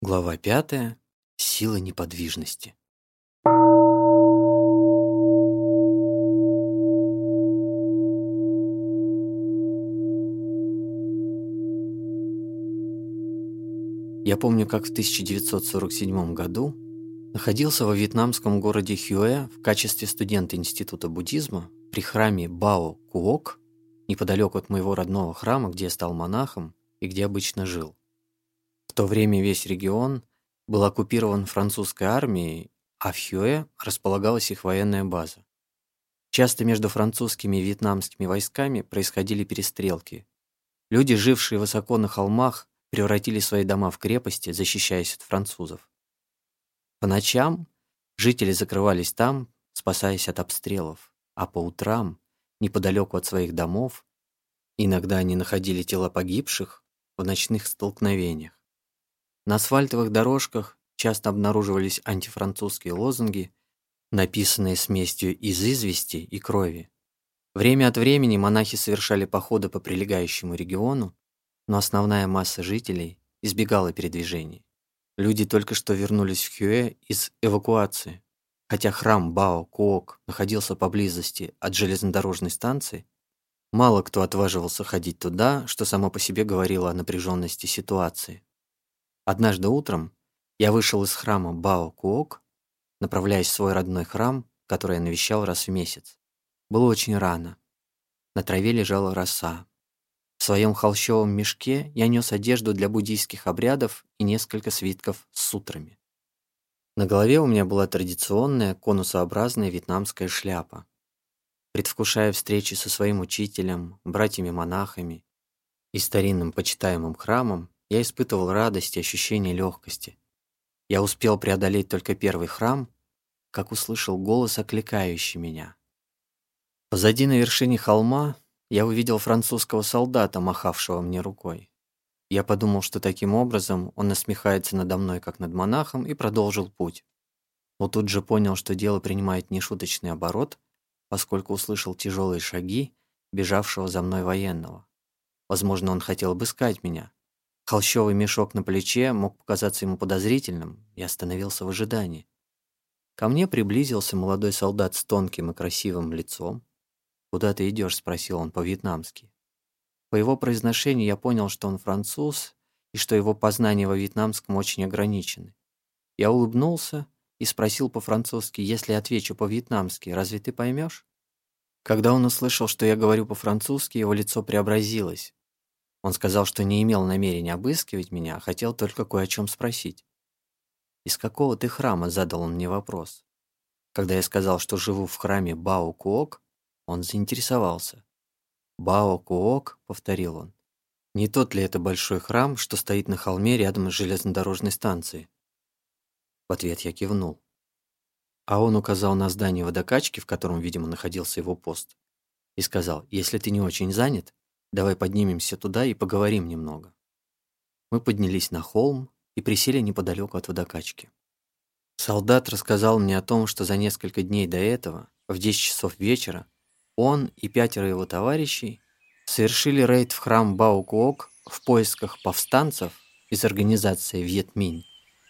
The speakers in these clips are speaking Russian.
Глава пятая. Сила неподвижности. Я помню, как в 1947 году находился во вьетнамском городе Хюэ в качестве студента Института буддизма при храме Бао Куок, неподалеку от моего родного храма, где я стал монахом и где обычно жил. То время весь регион был оккупирован французской армией, а в Хюэ располагалась их военная база. Часто между французскими и вьетнамскими войсками происходили перестрелки. Люди, жившие высоко на холмах, превратили свои дома в крепости, защищаясь от французов. По ночам жители закрывались там, спасаясь от обстрелов, а по утрам, неподалеку от своих домов, иногда они находили тела погибших в ночных столкновениях. На асфальтовых дорожках часто обнаруживались антифранцузские лозунги, написанные смесью из извести и крови. Время от времени монахи совершали походы по прилегающему региону, но основная масса жителей избегала передвижений. Люди только что вернулись в Хюэ из эвакуации. Хотя храм Бао Куок находился поблизости от железнодорожной станции, мало кто отваживался ходить туда, что само по себе говорило о напряженности ситуации. Однажды утром я вышел из храма Бао Куок, направляясь в свой родной храм, который я навещал раз в месяц. Было очень рано. На траве лежала роса. В своем холщовом мешке я нес одежду для буддийских обрядов и несколько свитков с сутрами. На голове у меня была традиционная конусообразная вьетнамская шляпа. Предвкушая встречи со своим учителем, братьями-монахами и старинным почитаемым храмом, я испытывал радость и ощущение легкости. Я успел преодолеть только первый храм, как услышал голос, окликающий меня. Позади на вершине холма я увидел французского солдата, махавшего мне рукой. Я подумал, что таким образом он насмехается надо мной, как над монахом, и продолжил путь. Но тут же понял, что дело принимает нешуточный оборот, поскольку услышал тяжелые шаги бежавшего за мной военного. Возможно, он хотел обыскать меня, Холщовый мешок на плече мог показаться ему подозрительным и остановился в ожидании. Ко мне приблизился молодой солдат с тонким и красивым лицом. «Куда ты идешь?» — спросил он по-вьетнамски. По его произношению я понял, что он француз и что его познания во вьетнамском очень ограничены. Я улыбнулся и спросил по-французски, если отвечу по-вьетнамски, разве ты поймешь? Когда он услышал, что я говорю по-французски, его лицо преобразилось. Он сказал, что не имел намерения обыскивать меня, а хотел только кое о чем спросить. «Из какого ты храма?» – задал он мне вопрос. Когда я сказал, что живу в храме Бао Куок, он заинтересовался. «Бао Куок», – повторил он. «Не тот ли это большой храм, что стоит на холме рядом с железнодорожной станцией?» В ответ я кивнул. А он указал на здание водокачки, в котором, видимо, находился его пост, и сказал, «Если ты не очень занят, Давай поднимемся туда и поговорим немного. Мы поднялись на холм и присели неподалеку от водокачки. Солдат рассказал мне о том, что за несколько дней до этого, в 10 часов вечера, он и пятеро его товарищей совершили рейд в храм Баукуок в поисках повстанцев из организации Вьетминь,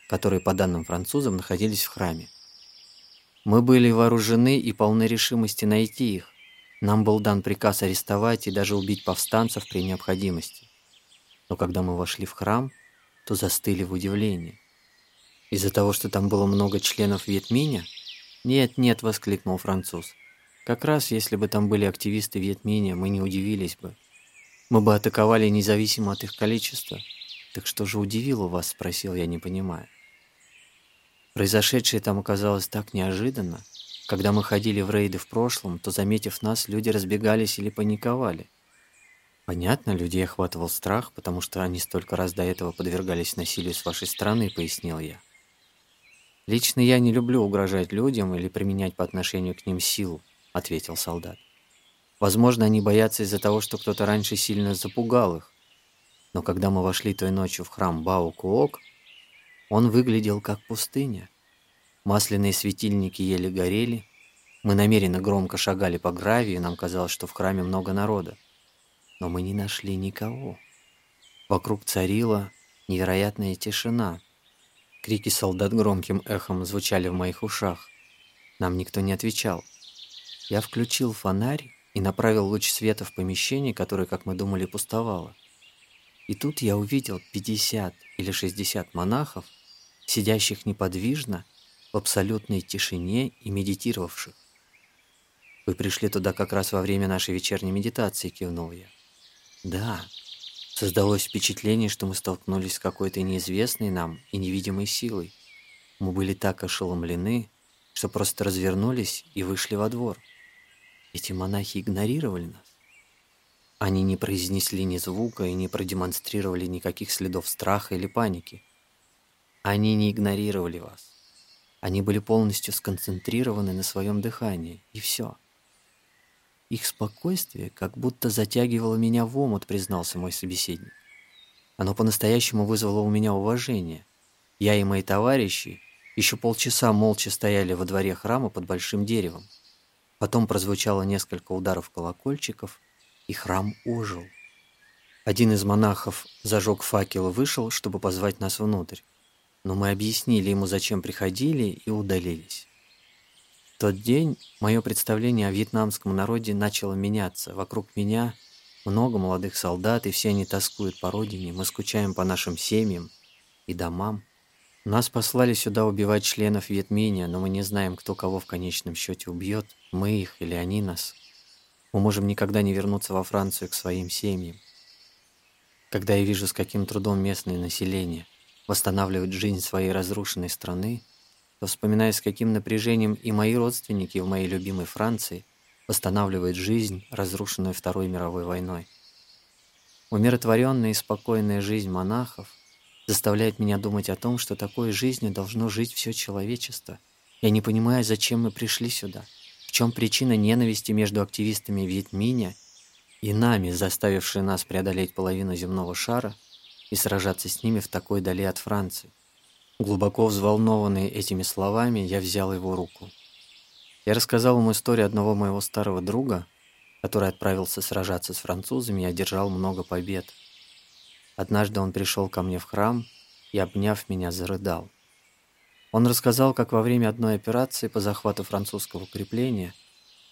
которые, по данным французам, находились в храме. Мы были вооружены и полны решимости найти их, нам был дан приказ арестовать и даже убить повстанцев при необходимости. Но когда мы вошли в храм, то застыли в удивлении. Из-за того, что там было много членов Вьетминя? Нет, нет, воскликнул француз. Как раз если бы там были активисты Вьетминя, мы не удивились бы. Мы бы атаковали независимо от их количества. Так что же удивило вас, спросил я, не понимая. Произошедшее там оказалось так неожиданно, когда мы ходили в рейды в прошлом, то, заметив нас, люди разбегались или паниковали. Понятно, людей охватывал страх, потому что они столько раз до этого подвергались насилию с вашей стороны, пояснил я. Лично я не люблю угрожать людям или применять по отношению к ним силу, ответил солдат. Возможно, они боятся из-за того, что кто-то раньше сильно запугал их. Но когда мы вошли той ночью в храм Бао-Куок, он выглядел как пустыня. Масляные светильники еле горели. Мы намеренно громко шагали по гравию, нам казалось, что в храме много народа. Но мы не нашли никого. Вокруг царила невероятная тишина. Крики солдат громким эхом звучали в моих ушах. Нам никто не отвечал. Я включил фонарь и направил луч света в помещение, которое, как мы думали, пустовало. И тут я увидел 50 или 60 монахов, сидящих неподвижно, в абсолютной тишине и медитировавших. «Вы пришли туда как раз во время нашей вечерней медитации», — кивнул я. «Да». Создалось впечатление, что мы столкнулись с какой-то неизвестной нам и невидимой силой. Мы были так ошеломлены, что просто развернулись и вышли во двор. Эти монахи игнорировали нас. Они не произнесли ни звука и не продемонстрировали никаких следов страха или паники. Они не игнорировали вас. Они были полностью сконцентрированы на своем дыхании, и все. Их спокойствие как будто затягивало меня в омут, признался мой собеседник. Оно по-настоящему вызвало у меня уважение. Я и мои товарищи еще полчаса молча стояли во дворе храма под большим деревом. Потом прозвучало несколько ударов колокольчиков, и храм ожил. Один из монахов зажег факел и вышел, чтобы позвать нас внутрь. Но мы объяснили ему, зачем приходили, и удалились. В тот день мое представление о вьетнамском народе начало меняться. Вокруг меня много молодых солдат, и все они тоскуют по родине. Мы скучаем по нашим семьям и домам. Нас послали сюда убивать членов Вьетминя, но мы не знаем, кто кого в конечном счете убьет, мы их или они нас. Мы можем никогда не вернуться во Францию к своим семьям. Когда я вижу, с каким трудом местное население восстанавливает жизнь своей разрушенной страны, то вспоминаю, с каким напряжением и мои родственники в моей любимой Франции восстанавливают жизнь, разрушенную Второй мировой войной. Умиротворенная и спокойная жизнь монахов заставляет меня думать о том, что такой жизнью должно жить все человечество. Я не понимаю, зачем мы пришли сюда. В чем причина ненависти между активистами Вьетминя и нами, заставившей нас преодолеть половину земного шара и сражаться с ними в такой дали от Франции. Глубоко взволнованный этими словами, я взял его руку. Я рассказал ему историю одного моего старого друга, который отправился сражаться с французами и одержал много побед. Однажды он пришел ко мне в храм и, обняв меня, зарыдал. Он рассказал, как во время одной операции по захвату французского укрепления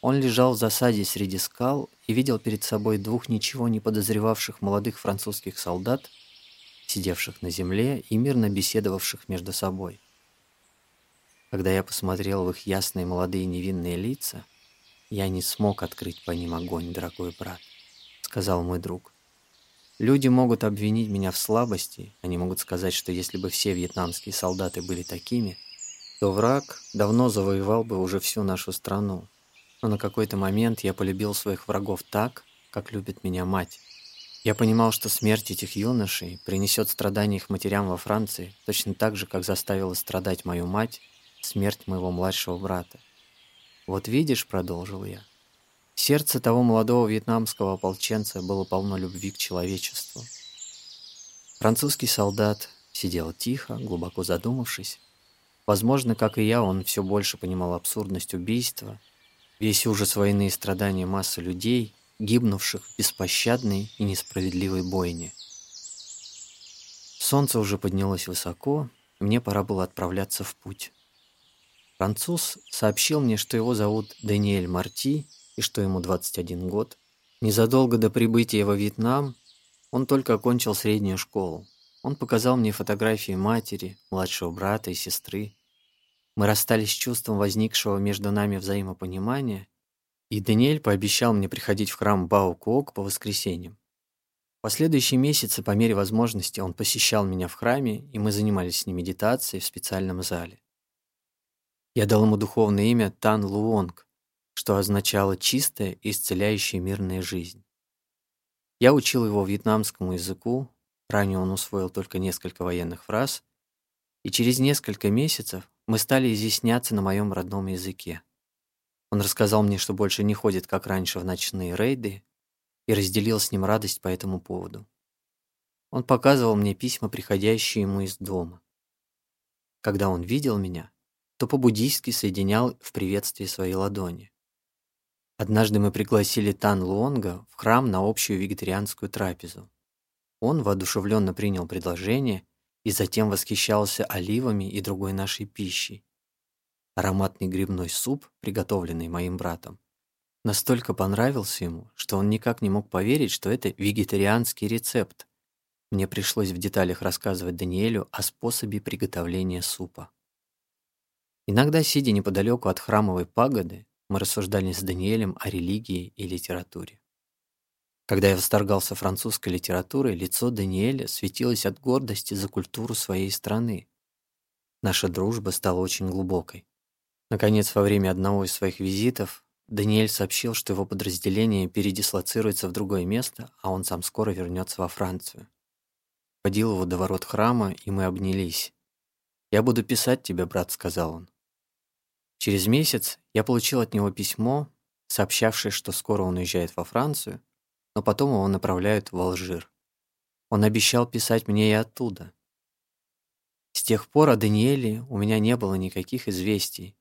он лежал в засаде среди скал и видел перед собой двух ничего не подозревавших молодых французских солдат, сидевших на земле и мирно беседовавших между собой. Когда я посмотрел в их ясные молодые невинные лица, я не смог открыть по ним огонь, дорогой брат, сказал мой друг. Люди могут обвинить меня в слабости, они могут сказать, что если бы все вьетнамские солдаты были такими, то враг давно завоевал бы уже всю нашу страну. Но на какой-то момент я полюбил своих врагов так, как любит меня мать. Я понимал, что смерть этих юношей принесет страдания их матерям во Франции, точно так же, как заставила страдать мою мать смерть моего младшего брата. «Вот видишь», — продолжил я, — Сердце того молодого вьетнамского ополченца было полно любви к человечеству. Французский солдат сидел тихо, глубоко задумавшись. Возможно, как и я, он все больше понимал абсурдность убийства, весь ужас войны и страдания массы людей, гибнувших в беспощадной и несправедливой бойне. Солнце уже поднялось высоко, и мне пора было отправляться в путь. Француз сообщил мне, что его зовут Даниэль Марти, и что ему 21 год. Незадолго до прибытия во Вьетнам он только окончил среднюю школу. Он показал мне фотографии матери, младшего брата и сестры. Мы расстались с чувством возникшего между нами взаимопонимания, и Даниэль пообещал мне приходить в храм Бао-Куок по воскресеньям. Последующие месяцы, по мере возможности, он посещал меня в храме, и мы занимались с ним медитацией в специальном зале. Я дал ему духовное имя Тан Луонг, что означало «чистая и исцеляющая мирная жизнь». Я учил его вьетнамскому языку, ранее он усвоил только несколько военных фраз, и через несколько месяцев мы стали изъясняться на моем родном языке. Он рассказал мне, что больше не ходит, как раньше, в ночные рейды, и разделил с ним радость по этому поводу. Он показывал мне письма, приходящие ему из дома. Когда он видел меня, то по-буддийски соединял в приветствии свои ладони. Однажды мы пригласили Тан Луонга в храм на общую вегетарианскую трапезу. Он воодушевленно принял предложение и затем восхищался оливами и другой нашей пищей. Ароматный грибной суп, приготовленный моим братом, настолько понравился ему, что он никак не мог поверить, что это вегетарианский рецепт. Мне пришлось в деталях рассказывать Даниэлю о способе приготовления супа. Иногда, сидя неподалеку от храмовой пагоды, мы рассуждали с Даниэлем о религии и литературе. Когда я восторгался французской литературой, лицо Даниэля светилось от гордости за культуру своей страны. Наша дружба стала очень глубокой. Наконец, во время одного из своих визитов Даниэль сообщил, что его подразделение передислоцируется в другое место, а он сам скоро вернется во Францию. Водил его до ворот храма, и мы обнялись. «Я буду писать тебе, брат», — сказал он. Через месяц я получил от него письмо, сообщавшее, что скоро он уезжает во Францию, но потом его направляют в Алжир. Он обещал писать мне и оттуда. С тех пор о Даниэле у меня не было никаких известий.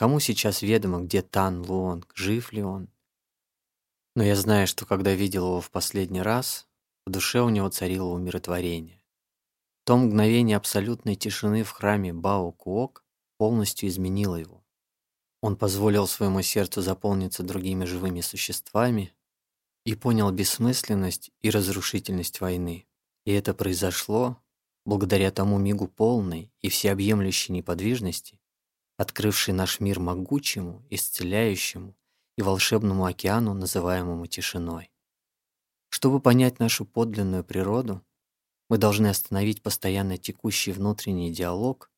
Кому сейчас ведомо, где Тан Луонг, жив ли он? Но я знаю, что когда видел его в последний раз, в душе у него царило умиротворение. То мгновение абсолютной тишины в храме Бао Куок полностью изменило его. Он позволил своему сердцу заполниться другими живыми существами, и понял бессмысленность и разрушительность войны. И это произошло благодаря тому мигу полной и всеобъемлющей неподвижности, открывшей наш мир могучему, исцеляющему и волшебному океану, называемому тишиной. Чтобы понять нашу подлинную природу, мы должны остановить постоянно текущий внутренний диалог,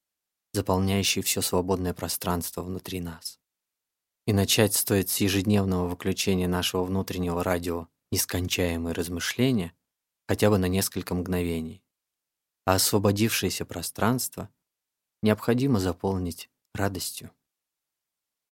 заполняющий все свободное пространство внутри нас. И начать стоит с ежедневного выключения нашего внутреннего радио нескончаемые размышления хотя бы на несколько мгновений. А освободившееся пространство необходимо заполнить радостью.